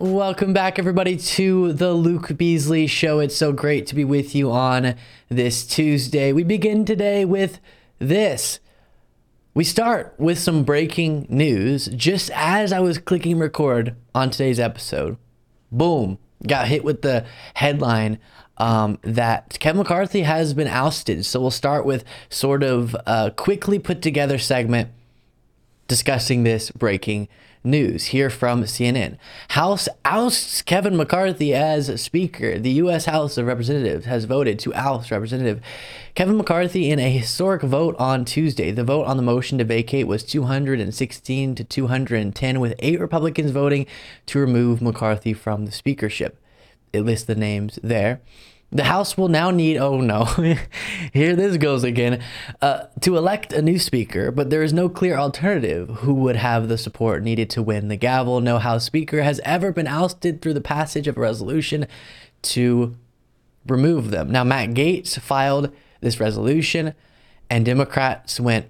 Welcome back, everybody, to the Luke Beasley Show. It's so great to be with you on this Tuesday. We begin today with this. We start with some breaking news. Just as I was clicking record on today's episode, boom, got hit with the headline um, that Kevin McCarthy has been ousted. So we'll start with sort of a quickly put together segment discussing this breaking news here from CNN. House ousts Kevin McCarthy as Speaker. The U.S. House of Representatives has voted to oust Representative Kevin McCarthy in a historic vote on Tuesday. The vote on the motion to vacate was 216 to 210, with eight Republicans voting to remove McCarthy from the speakership. It lists the names there. The House will now need, oh no, here this goes again, uh, to elect a new speaker, but there is no clear alternative who would have the support needed to win the gavel. No House Speaker has ever been ousted through the passage of a resolution to remove them. Now, Matt Gaetz filed this resolution, and Democrats went,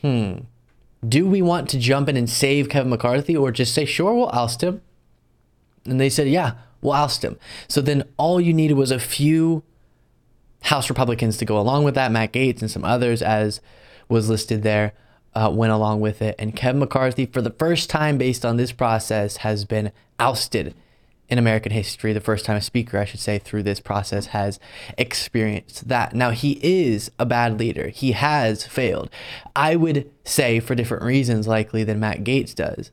hmm, do we want to jump in and save Kevin McCarthy or just say, sure, we'll oust him? And they said, yeah, we'll oust him. So then all you needed was a few House Republicans to go along with that. Matt Gaetz and some others, as was listed there, uh, went along with it. And Kevin McCarthy, for the first time based on this process, has been ousted in American history. The first time a speaker, I should say, through this process has experienced that. Now, he is a bad leader. He has failed. I would say for different reasons, likely, than Matt Gaetz does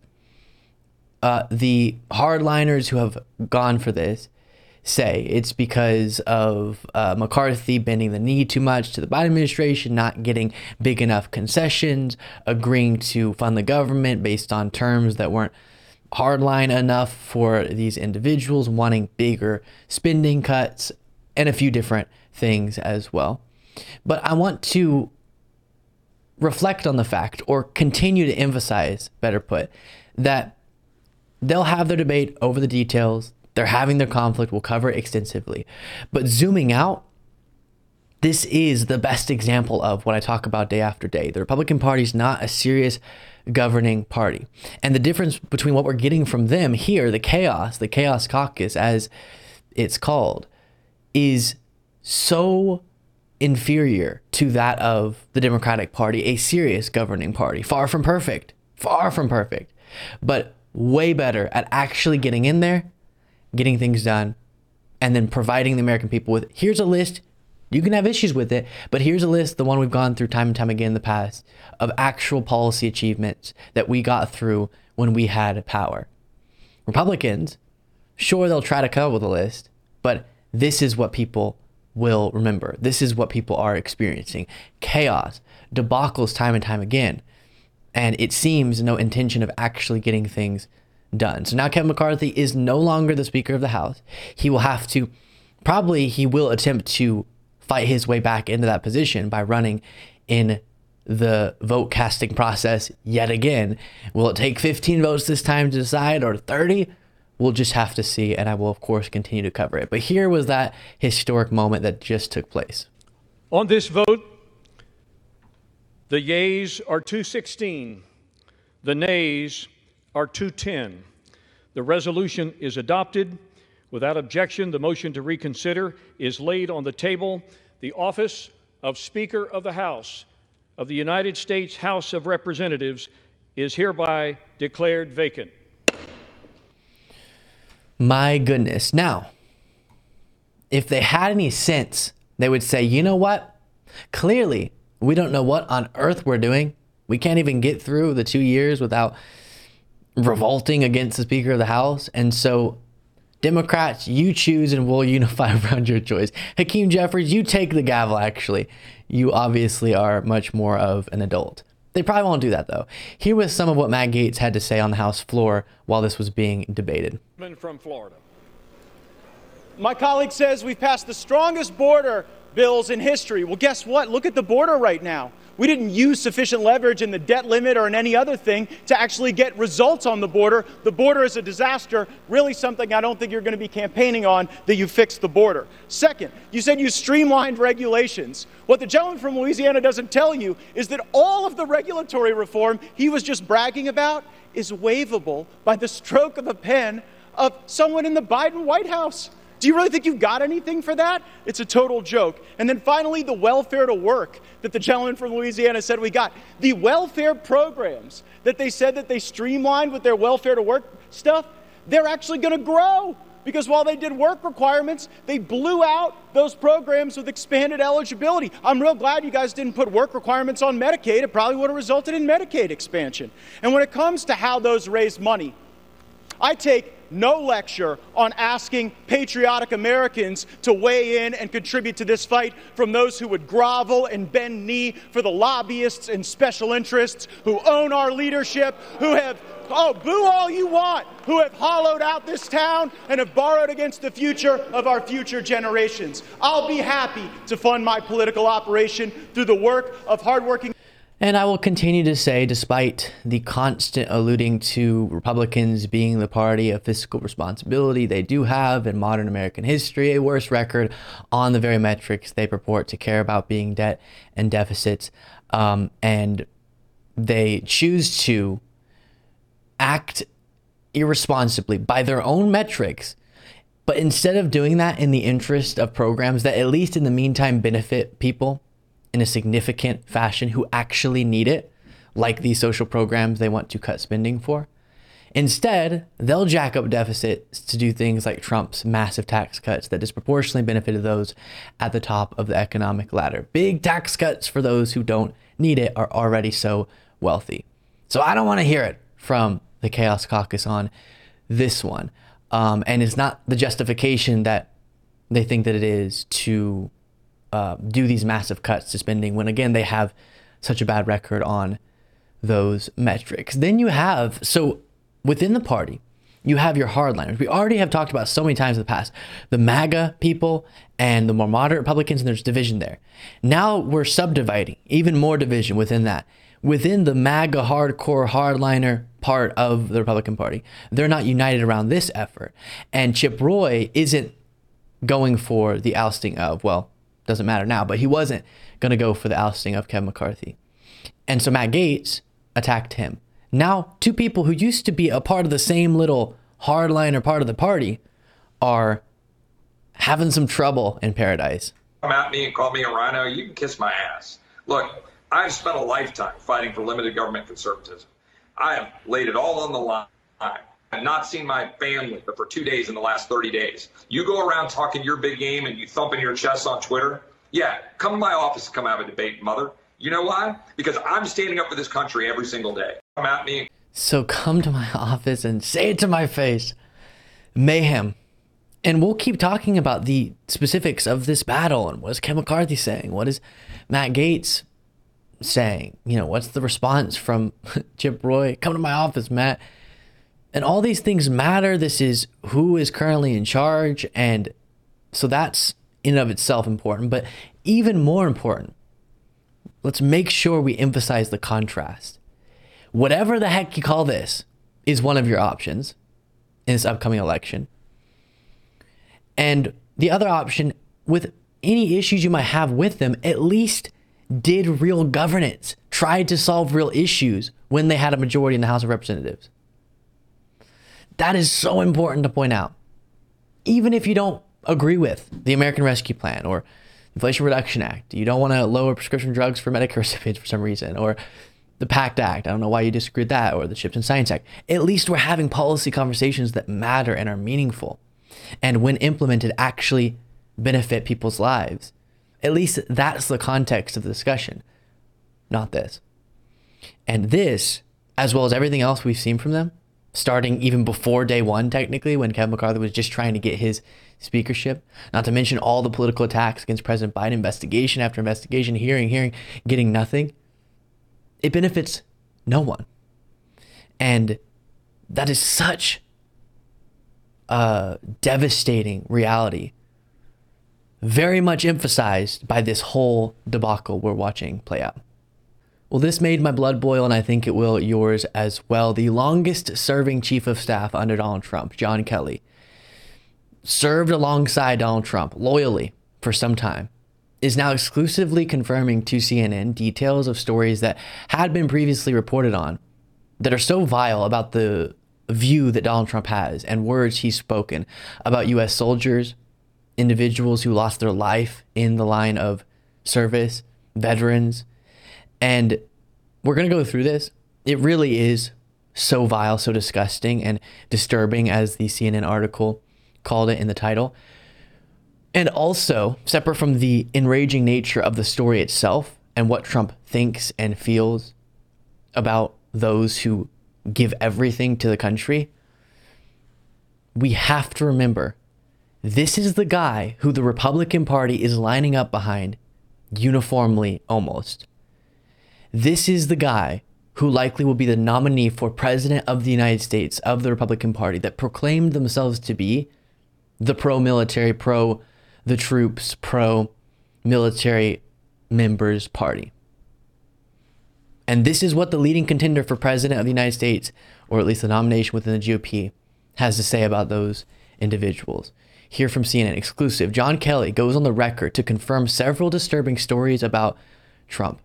uh, the hardliners who have gone for this say it's because of uh, McCarthy bending the knee too much to the Biden administration, not getting big enough concessions, agreeing to fund the government based on terms that weren't hardline enough for these individuals, wanting bigger spending cuts, and a few different things as well. But I want to reflect on the fact, or continue to emphasize, better put, that They'll have their debate over the details. They're having their conflict. We'll cover it extensively. But zooming out, this is the best example of what I talk about day after day. The Republican Party is not a serious governing party. And the difference between what we're getting from them here, the chaos, the chaos caucus, as it's called, is so inferior to that of the Democratic Party, a serious governing party. Far from perfect. Far from perfect. But way better at actually getting in there, getting things done, and then providing the American people with here's a list. You can have issues with it, but here's a list, the one we've gone through time and time again in the past, of actual policy achievements that we got through when we had power. Republicans, sure, they'll try to come up with a list, but this is what people will remember. This is what people are experiencing chaos, debacles time and time again and it seems no intention of actually getting things done. So now Kevin McCarthy is no longer the Speaker of the House. He will have to, probably, he will attempt to fight his way back into that position by running in the vote casting process yet again. Will it take 15 votes this time to decide or 30? We'll just have to see, and I will, of course, continue to cover it. But here was that historic moment that just took place. On this vote, the yeas are 216. The nays are 210. The resolution is adopted. Without objection, the motion to reconsider is laid on the table. The office of Speaker of the House of the United States House of Representatives is hereby declared vacant. My goodness. Now, if they had any sense, they would say, you know what? Clearly, we don't know what on earth we're doing. We can't even get through the two years without revolting against the Speaker of the House. And so, Democrats, you choose and we'll unify around your choice. Hakeem Jeffries, you take the gavel, actually. You obviously are much more of an adult. They probably won't do that, though. Here was some of what Matt Gaetz had to say on the House floor while this was being debated. From Florida. My colleague says we've passed the strongest border bills in history. Well, guess what? Look at the border right now. We didn't use sufficient leverage in the debt limit or in any other thing to actually get results on the border. The border is a disaster, really something I don't think you're going to be campaigning on that you fixed the border. Second, you said you streamlined regulations. What the gentleman from Louisiana doesn't tell you is that all of the regulatory reform he was just bragging about is waivable by the stroke of a pen of someone in the Biden White House. Do you really think you've got anything for that? It's a total joke. And then finally, the welfare to work that the gentleman from Louisiana said we got. The welfare programs that they said that they streamlined with their welfare to work stuff, they're actually going to grow. Because while they did work requirements, they blew out those programs with expanded eligibility. I'm real glad you guys didn't put work requirements on Medicaid. It probably would have resulted in Medicaid expansion. And when it comes to how those raise money, I take no lecture on asking patriotic Americans to weigh in and contribute to this fight from those who would grovel and bend knee for the lobbyists and special interests who own our leadership, who have oh, boo all you want, who have hollowed out this town and have borrowed against the future of our future generations. I'll be happy to fund my political operation through the work of hardworking. And I will continue to say, despite the constant alluding to Republicans being the party of fiscal responsibility, they do have in modern American history a worse record on the very metrics they purport to care about being debt and deficits. Um, and they choose to act irresponsibly by their own metrics. But instead of doing that in the interest of programs that, at least in the meantime, benefit people in a significant fashion who actually need it, like these social programs they want to cut spending for, instead, they'll jack up deficits to do things like Trump's massive tax cuts that disproportionately benefited those at the top of the economic ladder. Big tax cuts for those who don't need it are already so wealthy. So I don't want to hear it from the Chaos Caucus on this one. Um, and it's not the justification that they think that it is to uh, do these massive cuts to spending when, again, they have such a bad record on those metrics. Then you have, so within the party, you have your hardliners. We already have talked about so many times in the past the MAGA people and the more moderate Republicans, and there's division there. Now we're subdividing, even more division within that within the MAGA hardcore hardliner part of the Republican Party. They're not united around this effort. And Chip Roy isn't going for the ousting of, well, doesn't matter now, but he wasn't going to go for the ousting of Kevin McCarthy. And so Matt Gaetz attacked him. Now, two people who used to be a part of the same little hardliner part of the party are having some trouble in paradise. Come at me and call me a rhino. you can kiss my ass. Look, I've spent a lifetime fighting for limited government conservatism. I have laid it all on the line. I've not seen my family but for two days in the last 30 days. You go around talking your big game and you thumping your chest on Twitter. Yeah, come to my office and come have a debate, mother. You know why? Because I'm standing up for this country every single day. Come at me. So come to my office and say it to my face. Mayhem. And we'll keep talking about the specifics of this battle and what is Kevin McCarthy saying? What is Matt Gaetz saying? You know, what's the response from Chip Roy? Come to my office, Matt. And all these things matter. This is who is currently in charge. And so that's in and of itself important. But even more important, let's make sure we emphasize the contrast. Whatever the heck you call this is one of your options in this upcoming election. And the other option, with any issues you might have with them, at least did real governance, tried to solve real issues when they had a majority in the House of Representatives. That is so important to point out. Even if you don't agree with the American Rescue Plan or Inflation Reduction Act, you don't want to lower prescription drugs for Medicare recipients for some reason, or the PACT Act, I don't know why you disagree with that, or the Chips and Science Act. At least we're having policy conversations that matter and are meaningful. And when implemented, actually benefit people's lives. At least that's the context of the discussion, not this. And this, as well as everything else we've seen from them, starting even before day one, technically, when Kevin McCarthy was just trying to get his speakership, not to mention all the political attacks against President Biden, investigation after investigation, hearing, hearing, getting nothing, it benefits no one. And that is such a devastating reality very much emphasized by this whole debacle we're watching play out. Well, this made my blood boil, and I think it will yours as well. The longest serving chief of staff under Donald Trump, John Kelly, served alongside Donald Trump loyally for some time, is now exclusively confirming to CNN details of stories that had been previously reported on that are so vile about the view that Donald Trump has and words he's spoken about U.S. soldiers, individuals who lost their life in the line of service, veterans. And we're going to go through this. It really is so vile, so disgusting, and disturbing, as the CNN article called it in the title. And also, separate from the enraging nature of the story itself and what Trump thinks and feels about those who give everything to the country, we have to remember this is the guy who the Republican Party is lining up behind uniformly almost. This is the guy who likely will be the nominee for president of the United States of the Republican Party that proclaimed themselves to be the pro military, pro the troops, pro military members party. And this is what the leading contender for president of the United States, or at least the nomination within the GOP, has to say about those individuals. Here from CNN exclusive, John Kelly goes on the record to confirm several disturbing stories about Trump.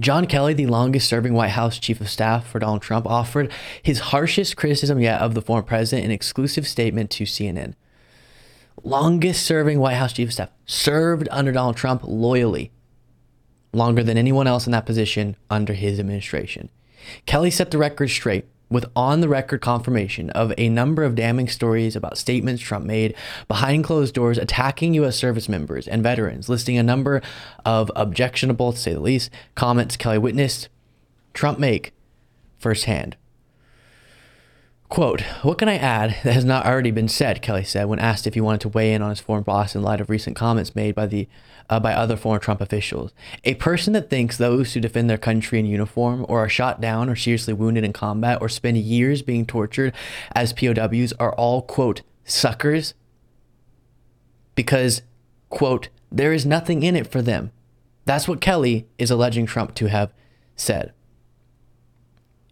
John Kelly, the longest serving White House chief of staff for Donald Trump, offered his harshest criticism yet of the former president in an exclusive statement to CNN. Longest serving White House chief of staff served under Donald Trump loyally longer than anyone else in that position under his administration. Kelly set the record straight with on the record confirmation of a number of damning stories about statements Trump made behind closed doors attacking U.S. service members and veterans, listing a number of objectionable, to say the least, comments Kelly witnessed Trump make firsthand. Quote, what can I add that has not already been said, Kelly said when asked if he wanted to weigh in on his foreign boss in light of recent comments made by the uh, by other former Trump officials. A person that thinks those who defend their country in uniform or are shot down or seriously wounded in combat or spend years being tortured as POWs are all quote suckers because quote there is nothing in it for them. That's what Kelly is alleging Trump to have said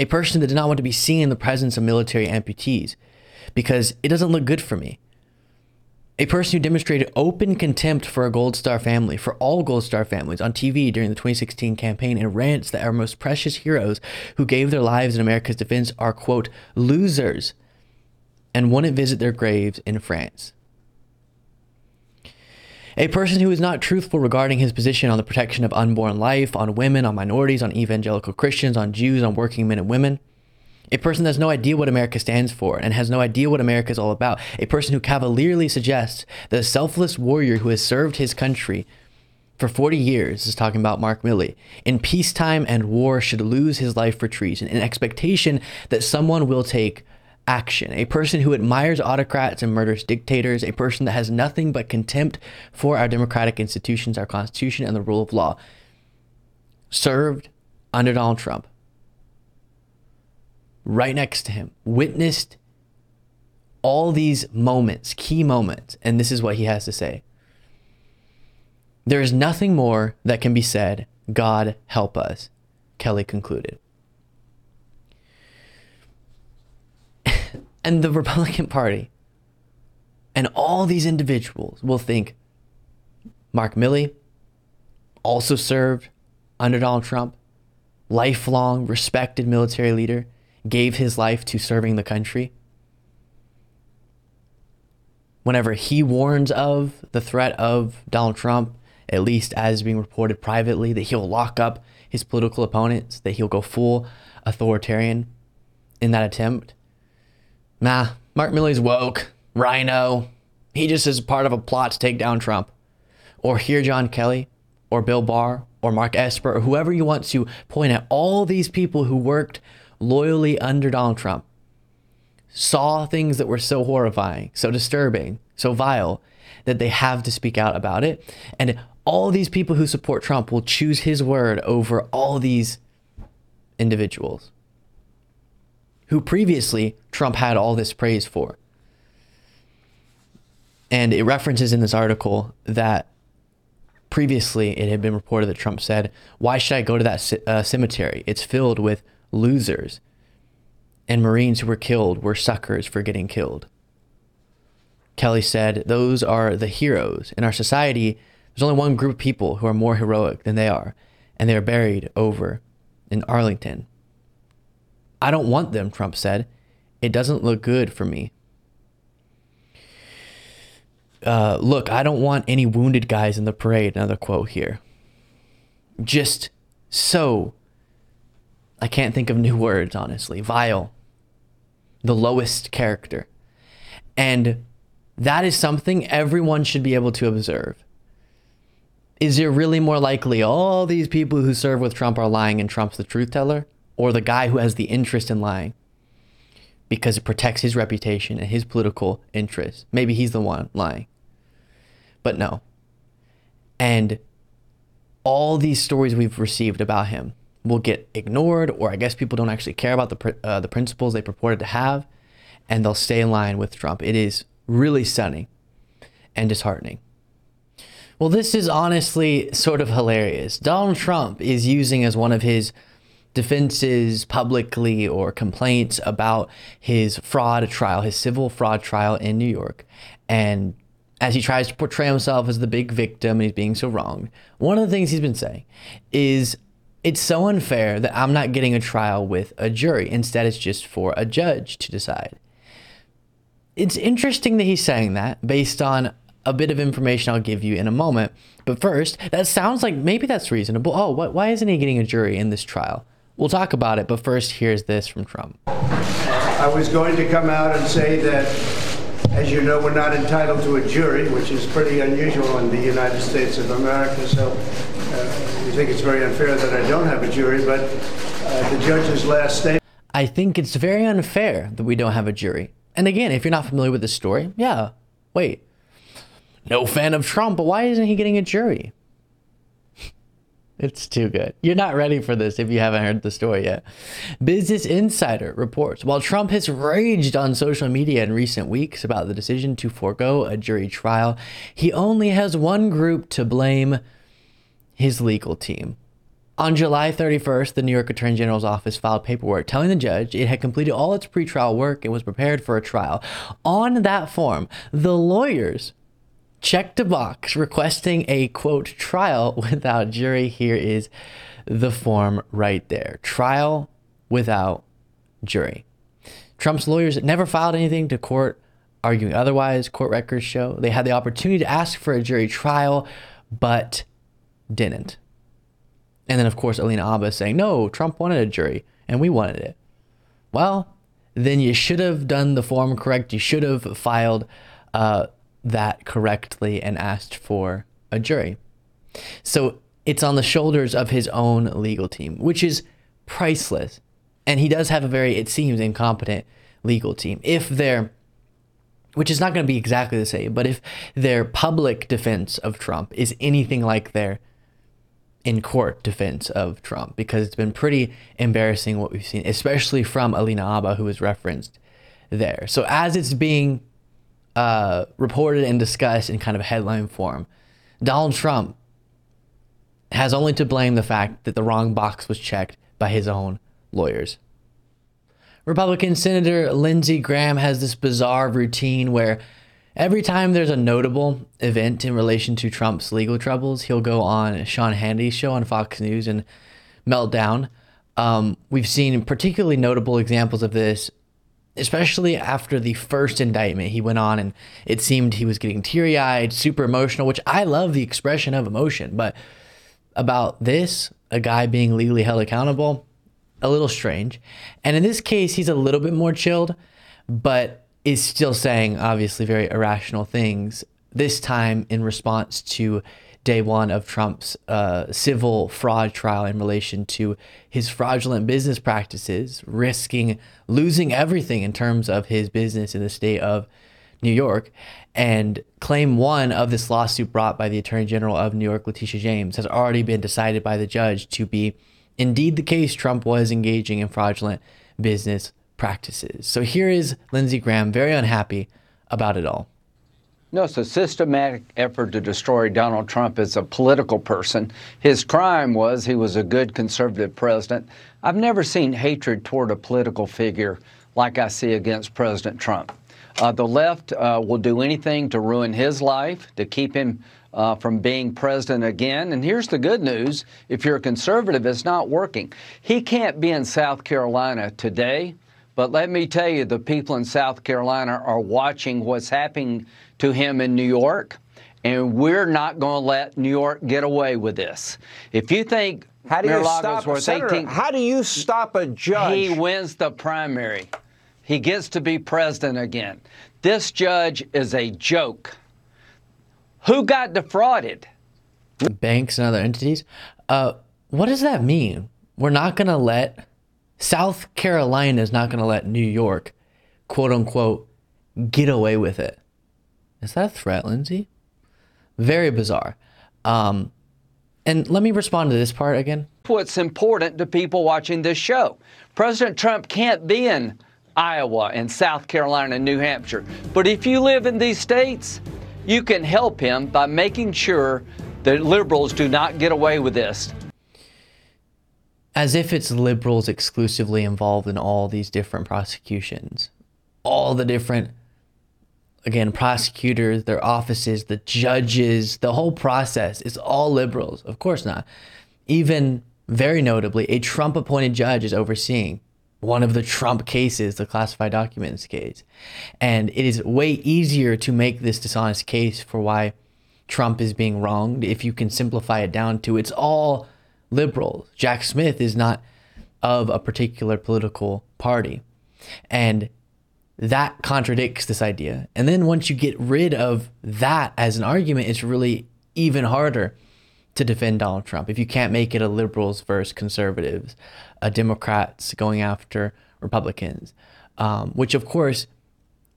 a person that did not want to be seen in the presence of military amputees because it doesn't look good for me. A person who demonstrated open contempt for a Gold Star family, for all Gold Star families on TV during the 2016 campaign and rants that our most precious heroes who gave their lives in America's defense are, quote, losers and wouldn't visit their graves in France. A person who is not truthful regarding his position on the protection of unborn life, on women, on minorities, on evangelical Christians, on Jews, on working men and women. A person that has no idea what America stands for and has no idea what America is all about. A person who cavalierly suggests that a selfless warrior who has served his country for 40 years, is talking about Mark Milley, in peacetime and war should lose his life for treason in expectation that someone will take action, a person who admires autocrats and murders dictators, a person that has nothing but contempt for our democratic institutions, our Constitution, and the rule of law, served under Donald Trump, right next to him, witnessed all these moments, key moments, and this is what he has to say. There is nothing more that can be said. God help us, Kelly concluded. And the Republican Party and all these individuals will think Mark Milley also served under Donald Trump, lifelong respected military leader, gave his life to serving the country. Whenever he warns of the threat of Donald Trump, at least as being reported privately, that he'll lock up his political opponents, that he'll go full authoritarian in that attempt, Nah, Mark Milley's woke, rhino. He just is part of a plot to take down Trump. Or hear John Kelly, or Bill Barr, or Mark Esper, or whoever you want to point at all these people who worked loyally under Donald Trump, saw things that were so horrifying, so disturbing, so vile, that they have to speak out about it. And all these people who support Trump will choose his word over all these individuals who previously Trump had all this praise for. And it references in this article that previously it had been reported that Trump said, Why should I go to that uh, cemetery? It's filled with losers. And Marines who were killed were suckers for getting killed. Kelly said, Those are the heroes. In our society, there's only one group of people who are more heroic than they are, and they are buried over in Arlington. I don't want them, Trump said. It doesn't look good for me. Uh, look, I don't want any wounded guys in the parade. Another quote here. Just so, I can't think of new words, honestly. Vile. The lowest character. And that is something everyone should be able to observe. Is it really more likely all these people who serve with Trump are lying and Trump's the truth teller? Or the guy who has the interest in lying? Because it protects his reputation and his political interests. Maybe he's the one lying. But no. And all these stories we've received about him will get ignored, or I guess people don't actually care about the, uh, the principles they purported to have, and they'll stay in line with Trump. It is really stunning and disheartening. Well, this is honestly sort of hilarious. Donald Trump is using as one of his defenses publicly or complaints about his fraud trial, his civil fraud trial in New York. And as he tries to portray himself as the big victim and he's being so wronged, one of the things he's been saying is it's so unfair that I'm not getting a trial with a jury. Instead, it's just for a judge to decide. It's interesting that he's saying that based on a bit of information I'll give you in a moment. But first, that sounds like maybe that's reasonable. Oh, what, why isn't he getting a jury in this trial? We'll talk about it, but first, here's this from Trump. I was going to come out and say that as you know, we're not entitled to a jury, which is pretty unusual in the United States of America. So uh, we think it's very unfair that I don't have a jury. But uh, the judge's last statement. I think it's very unfair that we don't have a jury. And again, if you're not familiar with the story, yeah, wait. No fan of Trump, but why isn't he getting a jury? It's too good. You're not ready for this if you haven't heard the story yet. Business Insider reports while Trump has raged on social media in recent weeks about the decision to forego a jury trial, he only has one group to blame his legal team. On July 31st, the New York Attorney General's office filed paperwork telling the judge it had completed all its pretrial work and was prepared for a trial. On that form, the lawyers checked a box requesting a quote trial without jury. Here is the form right there trial without jury. Trump's lawyers never filed anything to court arguing otherwise. Court records show they had the opportunity to ask for a jury trial, but didn't. And then, of course, Alina Habba saying, no, Trump wanted a jury and we wanted it. Well, then you should have done the form correct. You should have filed uh, that correctly and asked for a jury. So it's on the shoulders of his own legal team, which is priceless. And he does have a very, it seems, incompetent legal team. If they're, which is not going to be exactly the same, but if their public defense of Trump is anything like their in court defense of Trump, because it's been pretty embarrassing what we've seen, especially from Alina Habba, who was referenced there. So as it's being uh, reported and discussed in kind of headline form. Donald Trump has only to blame the fact that the wrong box was checked by his own lawyers. Republican Senator Lindsey Graham has this bizarre routine where every time there's a notable event in relation to Trump's legal troubles, he'll go on Sean Hannity's show on Fox News and melt down. Um, we've seen particularly notable examples of this especially after the first indictment, he went on and it seemed he was getting teary eyed, super emotional, which I love the expression of emotion. But about this, a guy being legally held accountable, a little strange. And in this case, he's a little bit more chilled, but is still saying obviously very irrational things, this time in response to day one of Trump's uh, civil fraud trial in relation to his fraudulent business practices, risking losing everything in terms of his business in the state of New York. And claim one of this lawsuit brought by the Attorney General of New York, Letitia James, has already been decided by the judge to be indeed the case Trump was engaging in fraudulent business practices. So here is Lindsey Graham, very unhappy about it all. No, it's a systematic effort to destroy Donald Trump as a political person. His crime was he was a good conservative president. I've never seen hatred toward a political figure like I see against President Trump. Uh, the left uh, will do anything to ruin his life, to keep him uh, from being president again. And here's the good news if you're a conservative, it's not working. He can't be in South Carolina today, But let me tell you, the people in South Carolina are watching what's happening to him in New York, and we're not going to let New York get away with this. If you think how do you Mar-a-Lago's stop worth Senator, 18, How do you stop a judge? he wins the primary. He gets to be president again. This judge is a joke. Who got defrauded? banks and other entities. Uh, what does that mean? We're not going to let South Carolina is not going to let New York, quote unquote, get away with it. Is that a threat, Lindsey? Very bizarre. Um, and let me respond to this part again. What's important to people watching this show? President Trump can't be in Iowa and South Carolina and New Hampshire. But if you live in these states, you can help him by making sure that liberals do not get away with this. As if it's liberals exclusively involved in all these different prosecutions. All the different, again, prosecutors, their offices, the judges, the whole process is all liberals. Of course not. Even very notably, a Trump appointed judge is overseeing one of the Trump cases, the classified documents case. And it is way easier to make this dishonest case for why Trump is being wronged if you can simplify it down to it's all liberals. Jack Smith is not of a particular political party. And that contradicts this idea. And then once you get rid of that as an argument, it's really even harder to defend Donald Trump. If you can't make it a liberals versus conservatives, a Democrats going after Republicans, um, which of course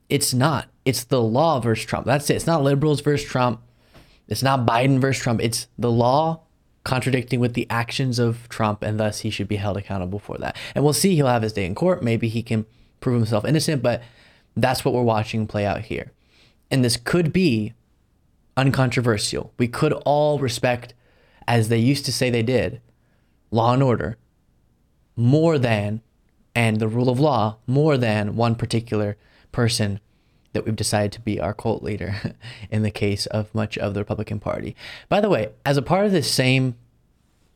it's not. It's the law versus Trump. That's it. It's not liberals versus Trump. It's not Biden versus Trump. It's the law contradicting with the actions of Trump, and thus he should be held accountable for that. And we'll see. He'll have his day in court. Maybe he can prove himself innocent, but that's what we're watching play out here. And this could be uncontroversial. We could all respect as they used to say they did, law and order more than, and the rule of law more than one particular person that we've decided to be our cult leader in the case of much of the Republican Party. By the way, as a part of this same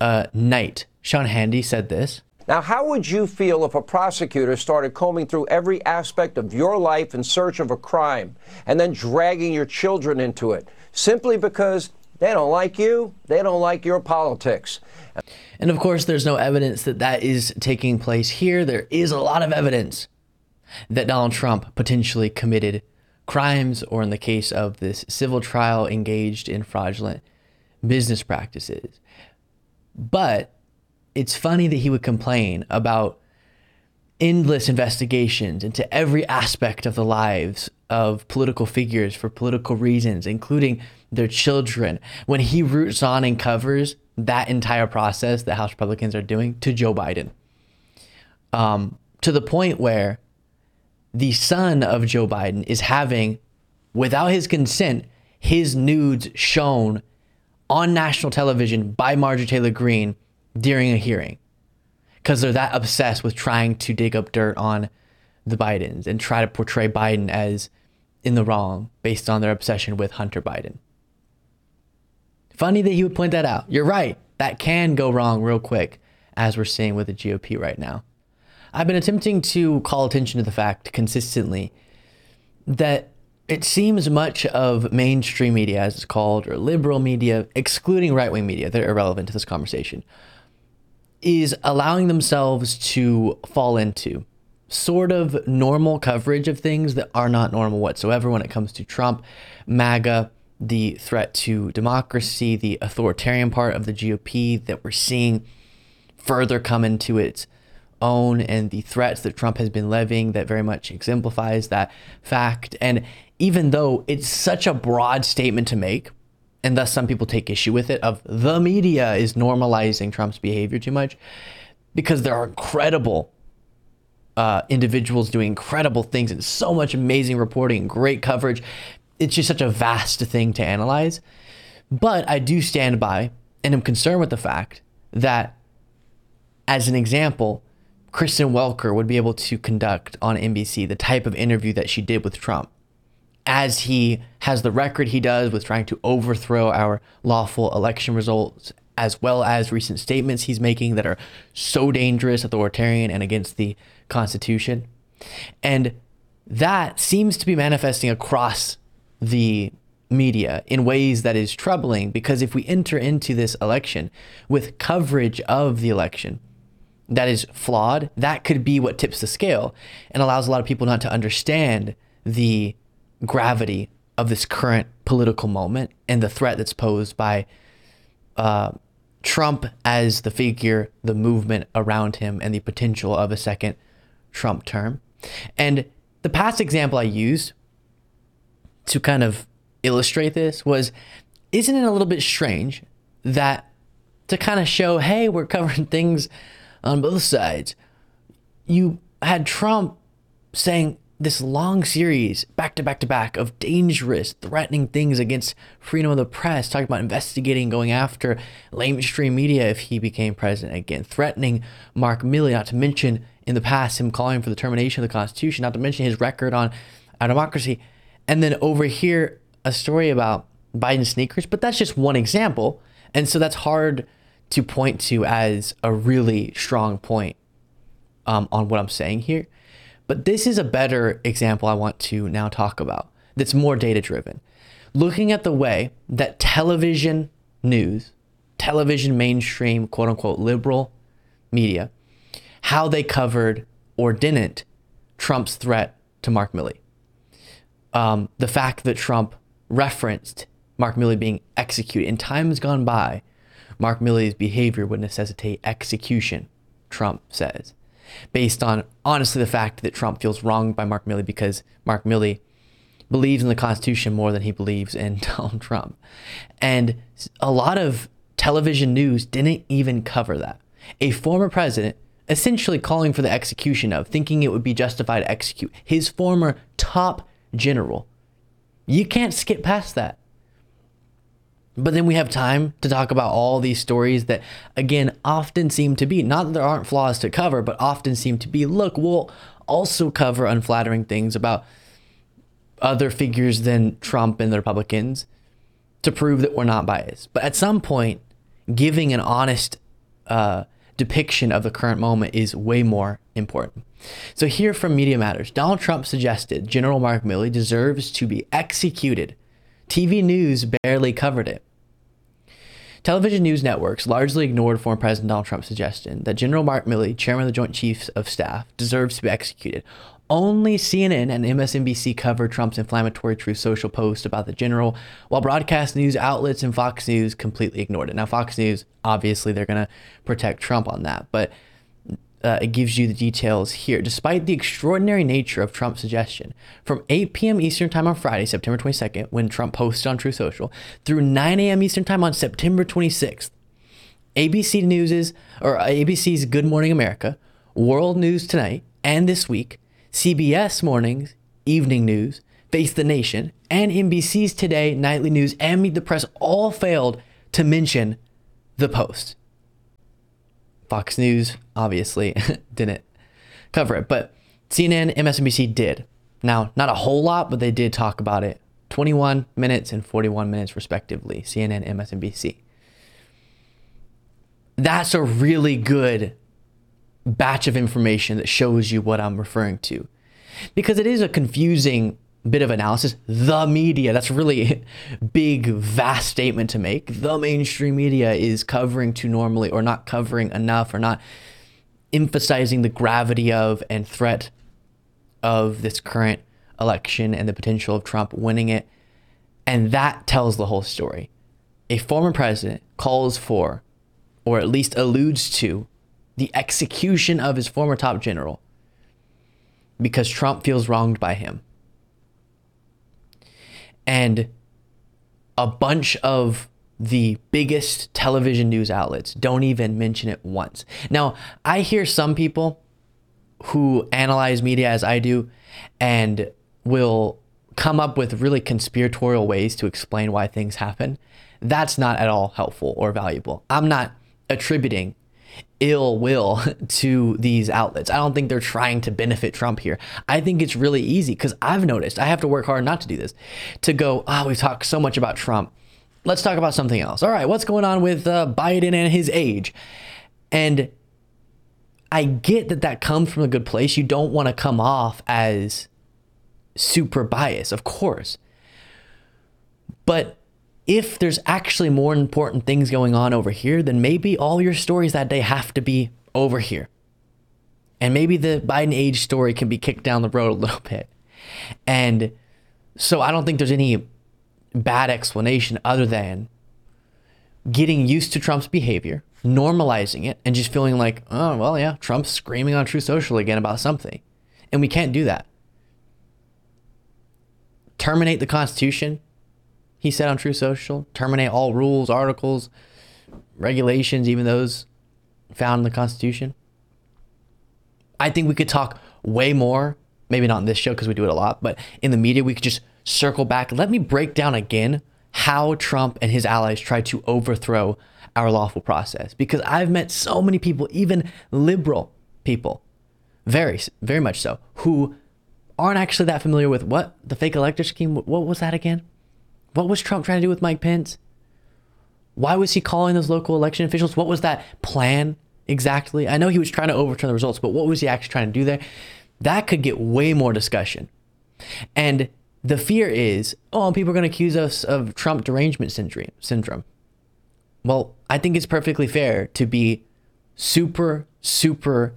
uh, night, Sean Hannity said this. Now, how would you feel if a prosecutor started combing through every aspect of your life in search of a crime and then dragging your children into it simply because they don't like you. They don't like your politics. And of course, there's no evidence that that is taking place here. There is a lot of evidence that Donald Trump potentially committed crimes, or in the case of this civil trial, engaged in fraudulent business practices. But it's funny that he would complain about endless investigations into every aspect of the lives of political figures for political reasons, including their children, when he roots on and covers that entire process that House Republicans are doing to Joe Biden. Um, to the point where the son of Joe Biden is having, without his consent, his nudes shown on national television by Marjorie Taylor Greene during a hearing because they're that obsessed with trying to dig up dirt on the Bidens and try to portray Biden as in the wrong based on their obsession with Hunter Biden. Funny that he would point that out. You're right. That can go wrong real quick, as we're seeing with the GOP right now. I've been attempting to call attention to the fact consistently that it seems much of mainstream media, as it's called, or liberal media, excluding right wing media, they're irrelevant to this conversation, is allowing themselves to fall into sort of normal coverage of things that are not normal whatsoever when it comes to Trump, MAGA, the threat to democracy, the authoritarian part of the GOP that we're seeing further come into its own, and the threats that Trump has been levying that very much exemplifies that fact. And even though it's such a broad statement to make, and thus some people take issue with it, of the media is normalizing Trump's behavior too much, because there are incredible uh, individuals doing incredible things and so much amazing reporting, and great coverage it's just such a vast thing to analyze. But I do stand by and am concerned with the fact that, as an example, Kristen Welker would be able to conduct on NBC the type of interview that she did with Trump, as he has the record he does with trying to overthrow our lawful election results, as well as recent statements he's making that are so dangerous, authoritarian, and against the Constitution. And that seems to be manifesting across the media in ways that is troubling because if we enter into this election with coverage of the election that is flawed, that could be what tips the scale and allows a lot of people not to understand the gravity of this current political moment and the threat that's posed by uh, Trump as the figure, the movement around him, and the potential of a second Trump term. And the past example I used to kind of illustrate this was isn't it a little bit strange that to kind of show, hey, we're covering things on both sides, you had Trump saying this long series, back to back to back, of dangerous, threatening things against freedom of the press, talking about investigating, going after mainstream media if he became president again, threatening Mark Milley, not to mention in the past him calling for the termination of the Constitution, not to mention his record on our democracy. And then over here, a story about Biden sneakers, but that's just one example. And so that's hard to point to as a really strong point um, on what I'm saying here. But this is a better example I want to now talk about that's more data driven. Looking at the way that television news, television mainstream, quote unquote, liberal media, how they covered or didn't Trump's threat to Mark Milley. Um, the fact that Trump referenced Mark Milley being executed in times gone by, Mark Milley's behavior would necessitate execution, Trump says based on honestly the fact that Trump feels wronged by Mark Milley because Mark Milley believes in the Constitution more than he believes in Donald Trump. And a lot of television news didn't even cover that. A former president essentially calling for the execution of, thinking it would be justified to execute his former top general. You can't skip past that. But then we have time to talk about all these stories that, again, often seem to be not that there aren't flaws to cover, but often seem to be look, we'll also cover unflattering things about other figures than Trump and the Republicans to prove that we're not biased. But at some point, giving an honest uh, depiction of the current moment is way more important. So, here from Media Matters, Donald Trump suggested General Mark Milley deserves to be executed. TV news barely covered it. Television news networks largely ignored former President Donald Trump's suggestion that General Mark Milley, chairman of the Joint Chiefs of Staff, deserves to be executed. Only CNN and MSNBC covered Trump's inflammatory Truth Social post about the general, while broadcast news outlets and Fox News completely ignored it. Now, Fox News, obviously, they're going to protect Trump on that, but uh, it gives you the details here. Despite the extraordinary nature of Trump's suggestion, from 8 p.m. Eastern Time on Friday, September 22nd, when Trump posted on Truth Social, through 9 a.m. Eastern Time on September 26th, ABC News's or ABC's Good Morning America, World News Tonight, and This Week, CBS Mornings, Evening News, Face the Nation, and NBC's Today, Nightly News, and Meet the Press all failed to mention the Post. Fox News obviously didn't cover it, but CNN, MSNBC did. Now, not a whole lot, but they did talk about it 21 minutes and 41 minutes, respectively. CNN, MSNBC. That's a really good batch of information that shows you what I'm referring to. Because it is a confusing bit of analysis. The media, that's really big, vast statement to make. The mainstream media is covering too normally or not covering enough or not emphasizing the gravity of and threat of this current election and the potential of Trump winning it. And that tells the whole story. A former president calls for, or at least alludes to, the execution of his former top general because Trump feels wronged by him and a bunch of the biggest television news outlets don't even mention it once. Now, I hear some people who analyze media as I do and will come up with really conspiratorial ways to explain why things happen. That's not at all helpful or valuable. I'm not attributing ill will to these outlets. I don't think they're trying to benefit Trump here. I think it's really easy because I've noticed, I have to work hard not to do this, to go, oh, we've talked so much about Trump. Let's talk about something else. All right, what's going on with uh, Biden and his age? And I get that that comes from a good place. You don't want to come off as super biased, of course. But if there's actually more important things going on over here, then maybe all your stories that day have to be over here. And maybe the Biden age story can be kicked down the road a little bit. And so I don't think there's any bad explanation other than getting used to Trump's behavior, normalizing it, and just feeling like, oh, well, yeah, Trump's screaming on Truth Social again about something. And we can't do that. Terminate the Constitution, he said on Truth Social. Terminate all rules, articles, regulations, even those found in the Constitution. I think we could talk way more, maybe not in this show because we do it a lot, but in the media, we could just circle back. Let me break down again how Trump and his allies tried to overthrow our lawful process. Because I've met so many people, even liberal people, very, very much so, who aren't actually that familiar with what the fake elector scheme, what was that again? What was Trump trying to do with Mike Pence? Why was he calling those local election officials? What was that plan exactly? I know he was trying to overturn the results, but what was he actually trying to do there? That could get way more discussion. And the fear is, oh, people are going to accuse us of Trump derangement syndrome. Well, I think it's perfectly fair to be super, super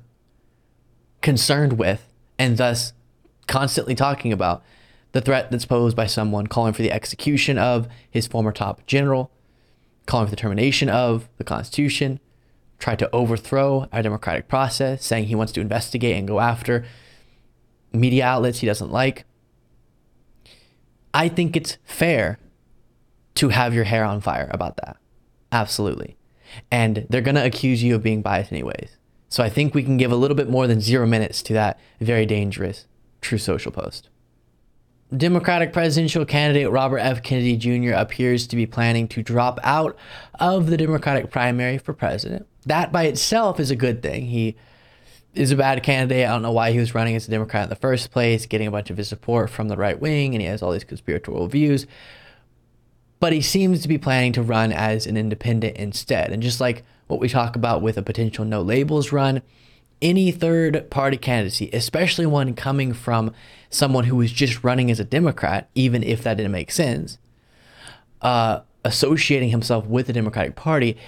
concerned with and thus constantly talking about the threat that's posed by someone calling for the execution of his former top general, calling for the termination of the Constitution, tried to overthrow our democratic process, saying he wants to investigate and go after media outlets he doesn't like. I think it's fair to have your hair on fire about that. Absolutely. And they're going to accuse you of being biased anyways. So I think we can give a little bit more than zero minutes to that very dangerous Truth Social post. Democratic presidential candidate Robert F. Kennedy Jr. appears to be planning to drop out of the Democratic primary for president. That by itself is a good thing. He is a bad candidate. I don't know why he was running as a Democrat in the first place, getting a bunch of his support from the right wing, and he has all these conspiratorial views. But he seems to be planning to run as an independent instead. And just like what we talk about with a potential no labels run, any third party candidacy, especially one coming from someone who was just running as a Democrat, even if that didn't make sense, uh, associating himself with the Democratic Party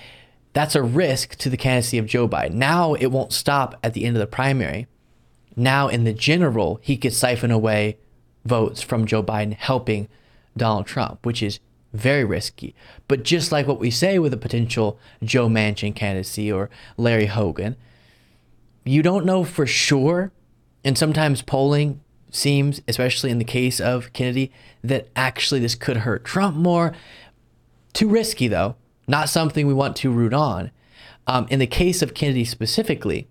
that's a risk to the candidacy of Joe Biden. Now it won't stop at the end of the primary. Now in the general, he could siphon away votes from Joe Biden, helping Donald Trump, which is very risky. But just like what we say with a potential Joe Manchin candidacy or Larry Hogan, you don't know for sure. And sometimes polling seems, especially in the case of Kennedy, that actually this could hurt Trump more. Too risky, though not something we want to root on. Um, in the case of Kennedy specifically,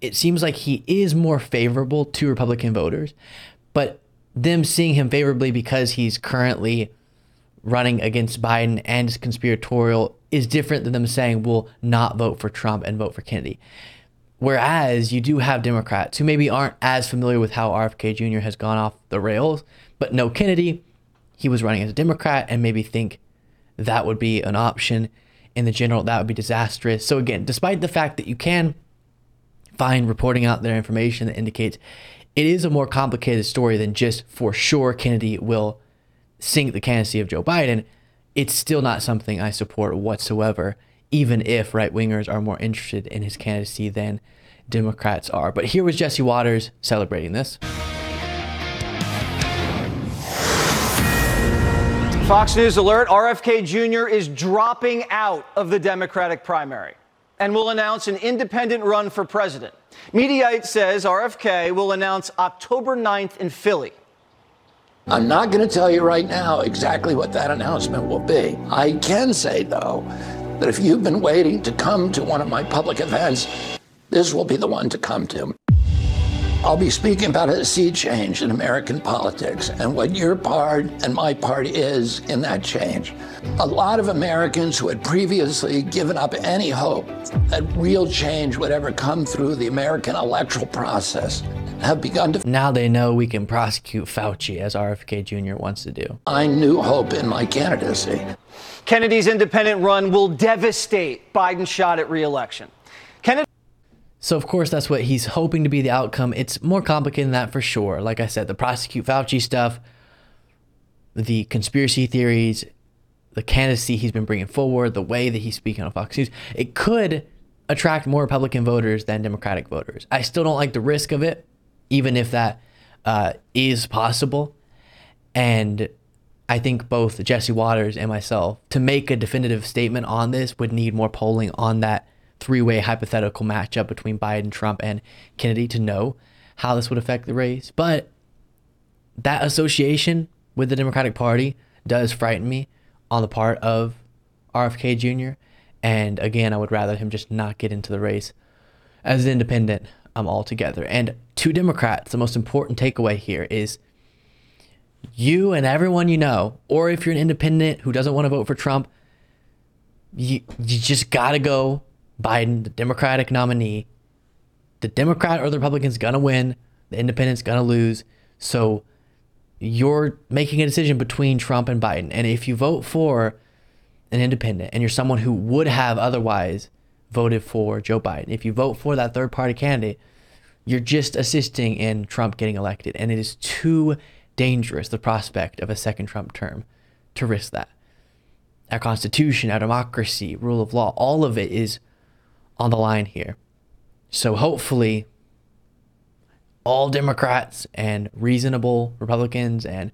it seems like he is more favorable to Republican voters, but them seeing him favorably because he's currently running against Biden and is conspiratorial is different than them saying we'll not vote for Trump and vote for Kennedy. Whereas you do have Democrats who maybe aren't as familiar with how RFK Jr. has gone off the rails, but no Kennedy, he was running as a Democrat, and maybe think that would be an option. In the general, that would be disastrous. So, again, despite the fact that you can find reporting out there information that indicates it is a more complicated story than just for sure Kennedy will sink the candidacy of Joe Biden, it's still not something I support whatsoever, even if right wingers are more interested in his candidacy than Democrats are. But here was Jesse Watters celebrating this. Fox News alert RFK Jr. is dropping out of the Democratic primary and will announce an independent run for president. Mediaite says RFK will announce October 9th in Philly. I'm not going to tell you right now exactly what that announcement will be. I can say, though, that if you've been waiting to come to one of my public events, this will be the one to come to. I'll be speaking about a sea change in American politics and what your part and my part is in that change. A lot of Americans who had previously given up any hope that real change would ever come through the American electoral process have begun to. Now they know we can prosecute Fauci as RFK Jr. wants to do. I knew hope in my candidacy. Kennedy's independent run will devastate Biden's shot at reelection. Kennedy So, of course, that's what he's hoping to be the outcome. It's more complicated than that for sure. Like I said, the prosecute Fauci stuff, the conspiracy theories, the candidacy he's been bringing forward, the way that he's speaking on Fox News, it could attract more Republican voters than Democratic voters. I still don't like the risk of it, even if that uh, is possible. And I think both Jesse Watters and myself, to make a definitive statement on this, would need more polling on that three way hypothetical matchup between Biden, Trump, and Kennedy to know how this would affect the race. But that association with the Democratic Party does frighten me on the part of RFK Jr. And again, I would rather him just not get into the race as an independent um, altogether. And to Democrats, the most important takeaway here is you and everyone you know, or if you're an independent who doesn't want to vote for Trump, you, you just got to go Biden, the Democratic nominee. The Democrat or the Republican's going to win, the independent's going to lose. So you're making a decision between Trump and Biden. And if you vote for an independent and you're someone who would have otherwise voted for Joe Biden, if you vote for that third party candidate, you're just assisting in Trump getting elected. And it is too dangerous, the prospect of a second Trump term, to risk that. Our Constitution, our democracy, rule of law, all of it is on the line here. So hopefully, all Democrats and reasonable Republicans and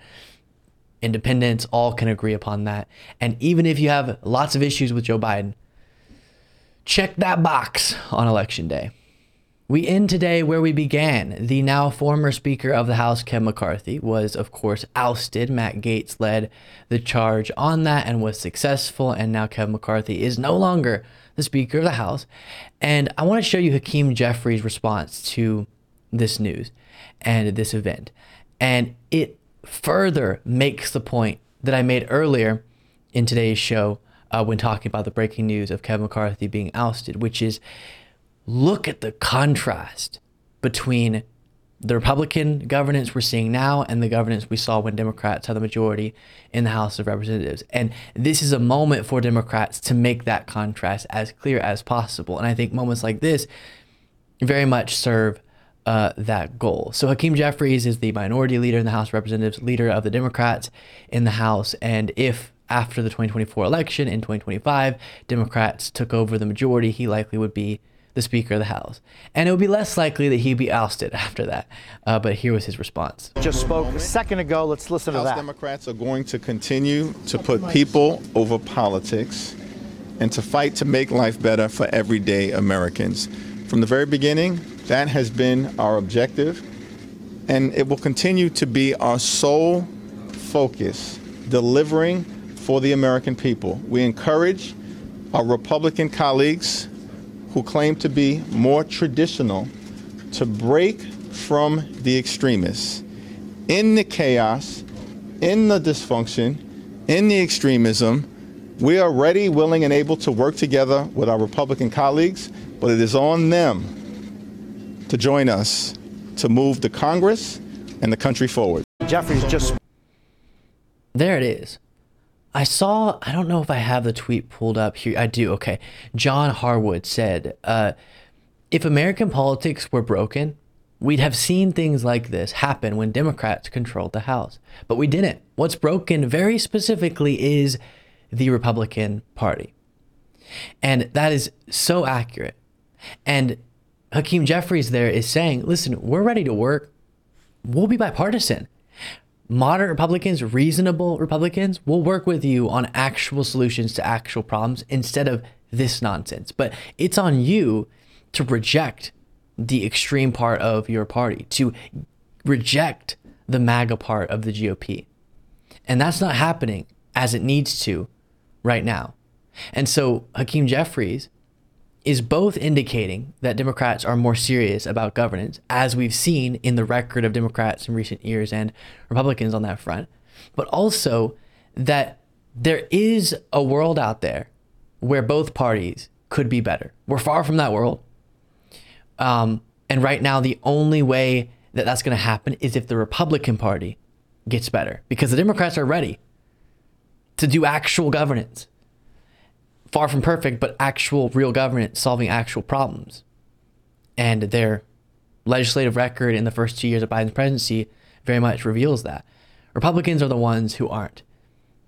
independents all can agree upon that. And even if you have lots of issues with Joe Biden, check that box on election day. We end today where we began. The now former Speaker of the House, Kevin McCarthy, was, of course, ousted. Matt Gaetz led the charge on that and was successful. And now Kevin McCarthy is no longer the Speaker of the House. And I want to show you Hakeem Jeffries' response to this news and this event. And it further makes the point that I made earlier in today's show uh, when talking about the breaking news of Kevin McCarthy being ousted, which is look at the contrast between the Republican governance we're seeing now and the governance we saw when Democrats had the majority in the House of Representatives. And this is a moment for Democrats to make that contrast as clear as possible. And I think moments like this very much serve uh, that goal. So Hakeem Jeffries is the minority leader in the House of Representatives, leader of the Democrats in the House. And if after the 2024 election in 2025, Democrats took over the majority, he likely would be the Speaker of the House. And it would be less likely that he'd be ousted after that. Uh, but here was his response. Just spoke a second ago. Let's listen House to that. Democrats are going to continue to put people over politics and to fight to make life better for everyday Americans. From the very beginning, that has been our objective, and it will continue to be our sole focus, delivering for the American people. We encourage our Republican colleagues who claim to be more traditional to break from the extremists. In the chaos, in the dysfunction, in the extremism, we are ready, willing, and able to work together with our Republican colleagues, but it is on them to join us to move the Congress and the country forward. Jeffries just. There it is. I saw, I don't know if I have the tweet pulled up here. I do. Okay. John Harwood said, uh, if American politics were broken, we'd have seen things like this happen when Democrats controlled the House. But we didn't. What's broken very specifically is the Republican Party. And that is so accurate. And Hakeem Jeffries there is saying, listen, we're ready to work. We'll be bipartisan moderate Republicans, reasonable Republicans will work with you on actual solutions to actual problems instead of this nonsense. But it's on you to reject the extreme part of your party, to reject the MAGA part of the GOP. And that's not happening as it needs to right now. And so Hakeem Jeffries is both indicating that Democrats are more serious about governance, as we've seen in the record of Democrats in recent years and Republicans on that front, but also that there is a world out there where both parties could be better. We're far from that world. Um, and right now, the only way that that's going to happen is if the Republican Party gets better, because the Democrats are ready to do actual governance far from perfect, but actual real government solving actual problems. And their legislative record in the first two years of Biden's presidency very much reveals that. Republicans are the ones who aren't.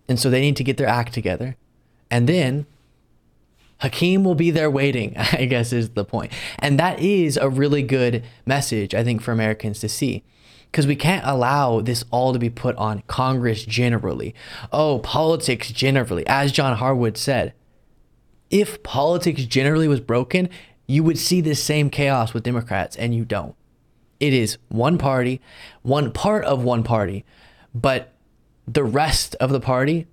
And so they need to get their act together. And then Hakeem will be there waiting, I guess is the point. And that is a really good message, I think, for Americans to see. Because we can't allow this all to be put on Congress generally. Oh, politics generally. As John Harwood said, if politics generally was broken, you would see this same chaos with Democrats, and you don't. It is one party, one part of one party, but the rest of the party,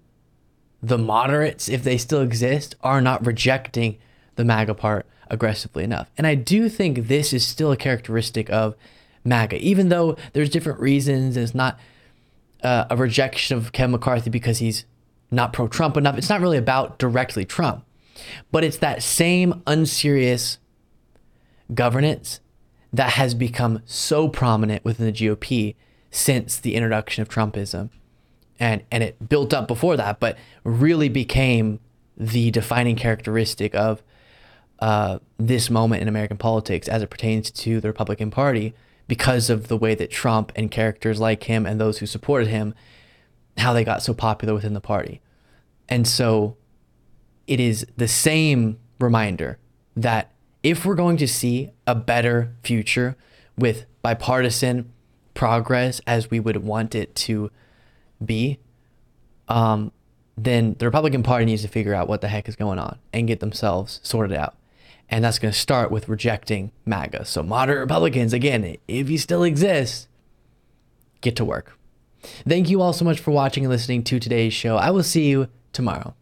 the moderates, if they still exist, are not rejecting the MAGA part aggressively enough. And I do think this is still a characteristic of MAGA, even though there's different reasons. It's not uh, a rejection of Kevin McCarthy because he's not pro Trump enough. It's not really about directly Trump, but it's that same unserious governance that has become so prominent within the GOP since the introduction of Trumpism. And, and it built up before that, but really became the defining characteristic of uh, this moment in American politics as it pertains to the Republican Party because of the way that Trump and characters like him and those who supported him, how they got so popular within the party. And so it is the same reminder that if we're going to see a better future with bipartisan progress as we would want it to be, um, then the Republican Party needs to figure out what the heck is going on and get themselves sorted out. And that's going to start with rejecting MAGA. So, moderate Republicans, again, if you still exist, get to work. Thank you all so much for watching and listening to today's show. I will see you tomorrow.